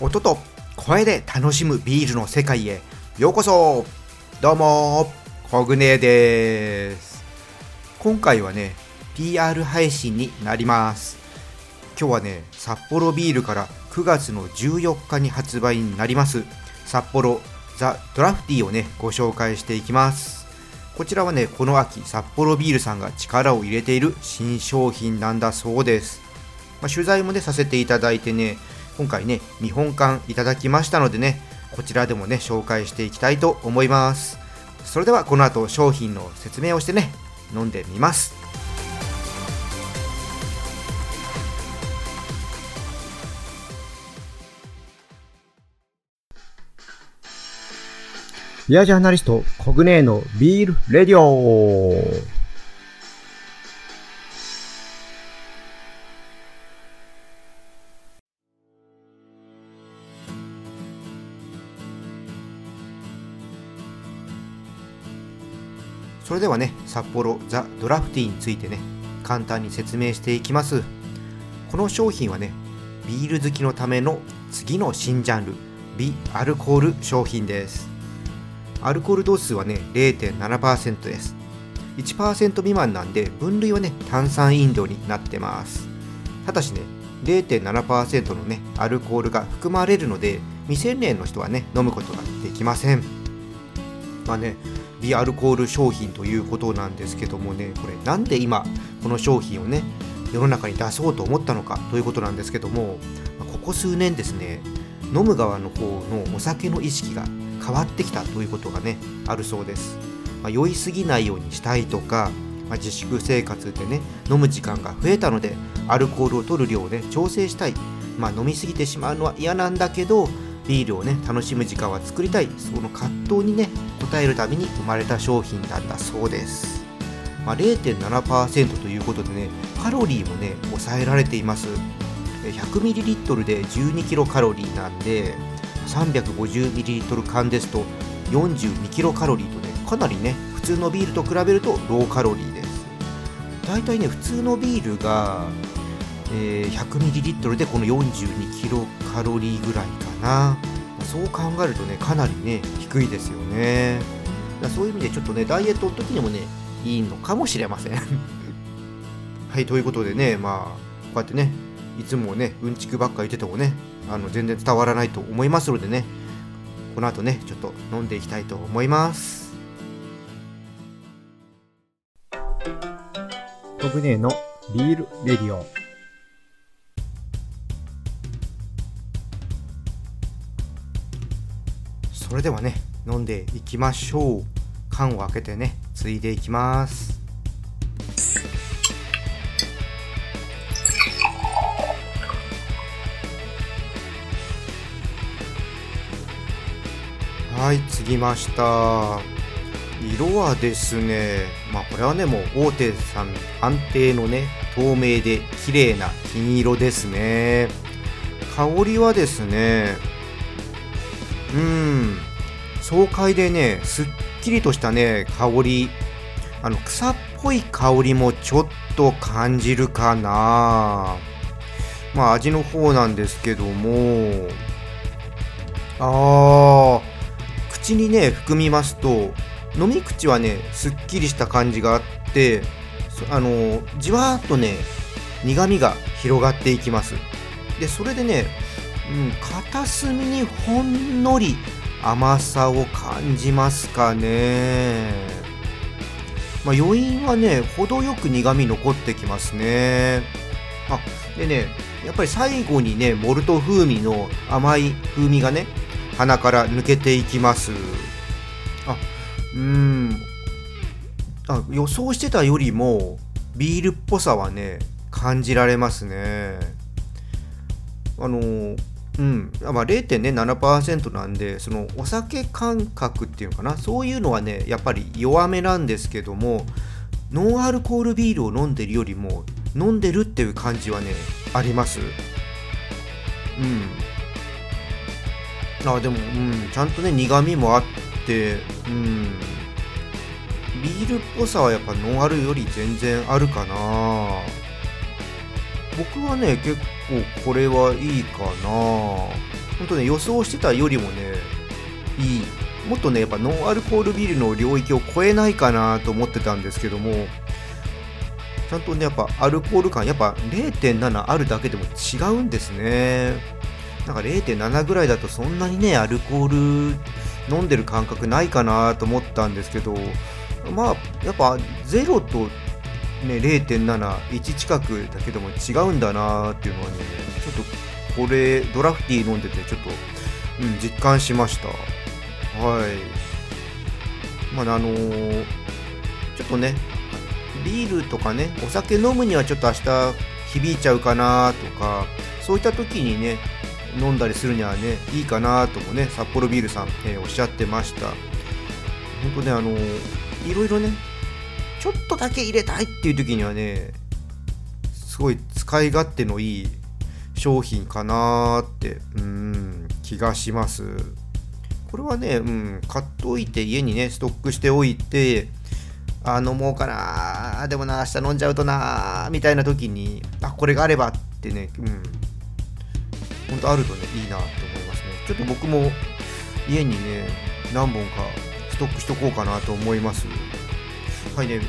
音と声で楽しむビールの世界へ。ようこそ。どうもコグネです。今回はね PR 配信になります。今日はね札幌ビールから9月の14日に発売になります。札幌ザ・ドラフティをねご紹介していきます。こちらはねこの秋札幌ビールさんが力を入れている新商品なんだそうです。まあ、取材もねさせていただいてね今回ね見本館いただきましたのでねこちらでもね紹介していきたいと思います。それではこの後商品の説明をしてね飲んでみます。ビアジャーナリストコグネーのビールレディオ。それではね札幌ザ・ドラフティーについてね簡単に説明していきます。この商品はねビール好きのための次の新ジャンルビアルコール商品です。アルコール度数はね0.7%です。1%未満なんで分類はね炭酸飲料になってます。ただしね0.7%のねアルコールが含まれるので未成年の人はね飲むことができません。まあねビアルコール商品ということなんですけどもねこれなんで今この商品をね世の中に出そうと思ったのかということなんですけどもここ数年ですね飲む側の方のお酒の意識が変わってきたということがねあるそうです、まあ、酔いすぎないようにしたいとか、まあ、自粛生活でね飲む時間が増えたのでアルコールを取る量をね調整したい、まあ、飲みすぎてしまうのは嫌なんだけどビールをね楽しむ時間は作りたいその葛藤にね応えるために生まれた商品なんだそうです、まあ、0.7%ということでねカロリーもね抑えられています。100ml で 12kcal なんで 350ml 缶ですと 42kcal とねかなりね普通のビールと比べるとローカロリーです。だいたいね普通のビールが、えー、100ml でこの 42kcal ぐらいかな。そう考えるとねかなりね低いですよね。そういう意味でちょっとねダイエットの時にもねいいのかもしれません。はいということでねまあこうやってねいつもねうんちくばっか言っててもねあの全然伝わらないと思いますのでねこの後ねちょっと飲んでいきたいと思います。コグネのビールレディオ。それではね飲んでいきましょう。缶を開けてねついでいきます。はい継ぎました。色はですねまあこれはねもう大手さん安定のね透明で綺麗な金色ですね。香りはですねうん。爽快でねすっきりとしたね香り。あの草っぽい香りもちょっと感じるかな。まあ味の方なんですけども。あー。口にね含みますと飲み口はねすっきりした感じがあってあのじわーっとね苦みが広がっていきます。でそれでね、うん、片隅にほんのり甘さを感じますかね。まあ、余韻はね程よく苦み残ってきますね。あでねやっぱり最後にねモルト風味の甘い風味がね鼻から抜けていきます。あうん。あ予想してたよりもビールっぽさはね感じられますね。あのうん。まあ、0.7%なんでそのお酒感覚っていうのかな。そういうのはねやっぱり弱めなんですけどもノンアルコールビールを飲んでるよりも飲んでるっていう感じはねあります。うん。あでも、うん、ちゃんとね苦みもあってうん。ビールっぽさはやっぱノンアルより全然あるかな。僕はね結構これはいいかな。本当ね予想してたよりもねいい。もっとねやっぱノンアルコールビールの領域を超えないかなと思ってたんですけどもちゃんとねやっぱアルコール感やっぱ0.7あるだけでも違うんですね。なんか0.7ぐらいだとそんなにねアルコール飲んでる感覚ないかなと思ったんですけどまあやっぱ0とね0.71近くだけでも違うんだなっていうのはねちょっとこれドラフティー飲んでてちょっと、うん、実感しました。はい。まああのー、ちょっとねビールとかねお酒飲むにはちょっと明日響いちゃうかなとかそういった時にね飲んだりするにはねいいかなともね札幌ビールさん、えー、おっしゃってました。本当ねあのいろいろねちょっとだけ入れたいっていう時にはねすごい使い勝手のいい商品かなーってうん気がします。これはね、うん、買っといて家にねストックしておいてあ飲もうかなでもな明日飲んじゃうとなーみたいな時にあこれがあればってねうん本当あるとねいいなと思いますね。ちょっと僕も家にね何本かストックしとこうかなと思います。はいね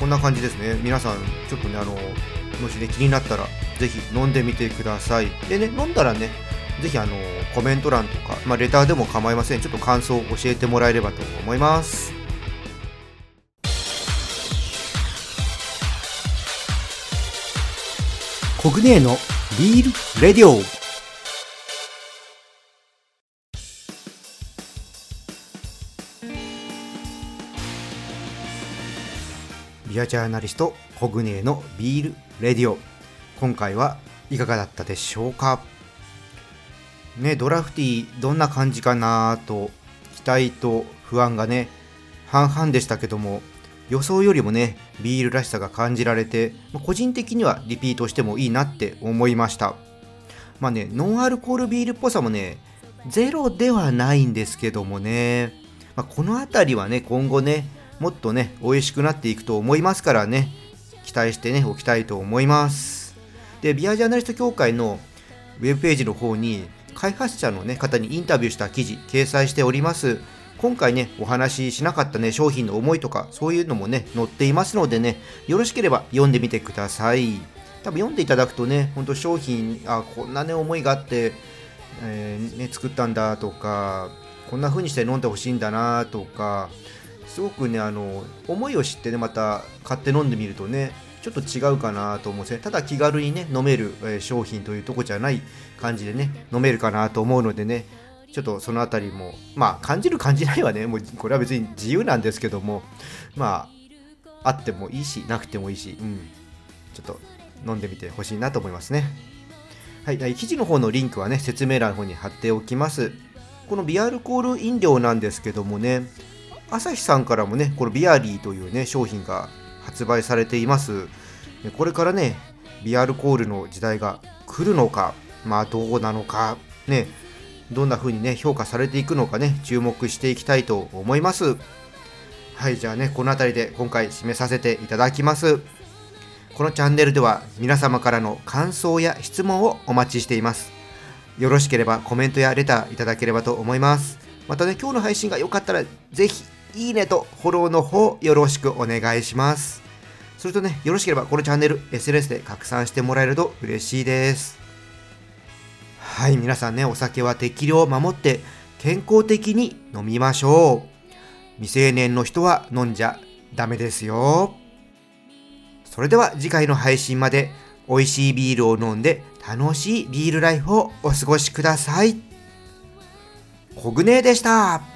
こんな感じですね。皆さんちょっとねあのもしね気になったらぜひ飲んでみてください。でね飲んだらねぜひあのコメント欄とか、まあ、レターでも構いません。ちょっと感想を教えてもらえればと思います。コグネーのビールレディオ。ビアジャーナリストコグネのビールレディオ。今回はいかがだったでしょうか？ねドラフティーどんな感じかなと期待と不安がね半々でしたけども予想よりもねビールらしさが感じられて個人的にはリピートしてもいいなって思いました。まあねノンアルコールビールっぽさもねゼロではないんですけどもね、まあ、この辺りはね今後ねもっとね美味しくなっていくと思いますからね。期待してねおきたいと思います。でビアジャーナリスト協会のウェブページの方に開発者の、ね、方にインタビューした記事掲載しております。今回ねお話ししなかったね商品の思いとかそういうのもね載っていますのでねよろしければ読んでみてください。多分読んでいただくとねほんと商品あこんなね思いがあって、えー、ね、作ったんだとかこんな風にして飲んでほしいんだなとかすごくねあの思いを知ってねまた買って飲んでみるとねちょっと違うかなと思うんですね。ただ気軽にね飲める、え、商品というとこじゃない感じでね飲めるかなと思うのでねちょっとその辺りもまあ感じる感じないはねもうこれは別に自由なんですけどもまああってもいいしなくてもいいしうん。ちょっと飲んでみてほしいなと思いますね。はい、記事の方のリンクはね説明欄の方に貼っておきます。このビアルコール飲料なんですけどもね朝日さんからもね、このビアリーというね、商品が発売されています。これからね、ビアルコールの時代が来るのか、まあどうなのか、ね、どんな風にね、評価されていくのかね、注目していきたいと思います。はい、じゃあね、この辺りで今回締めさせていただきます。このチャンネルでは皆様からの感想や質問をお待ちしています。よろしければコメントやレターいただければと思います。またね、今日の配信が良かったらぜひいいねとフォローの方よろしくお願いします。それとね、よろしければこのチャンネル SNS で拡散してもらえると嬉しいです。はい、皆さんね、お酒は適量を守って健康的に飲みましょう。未成年の人は飲んじゃダメですよ。それでは次回の配信まで美味しいビールを飲んで楽しいビールライフをお過ごしください。コグネでした。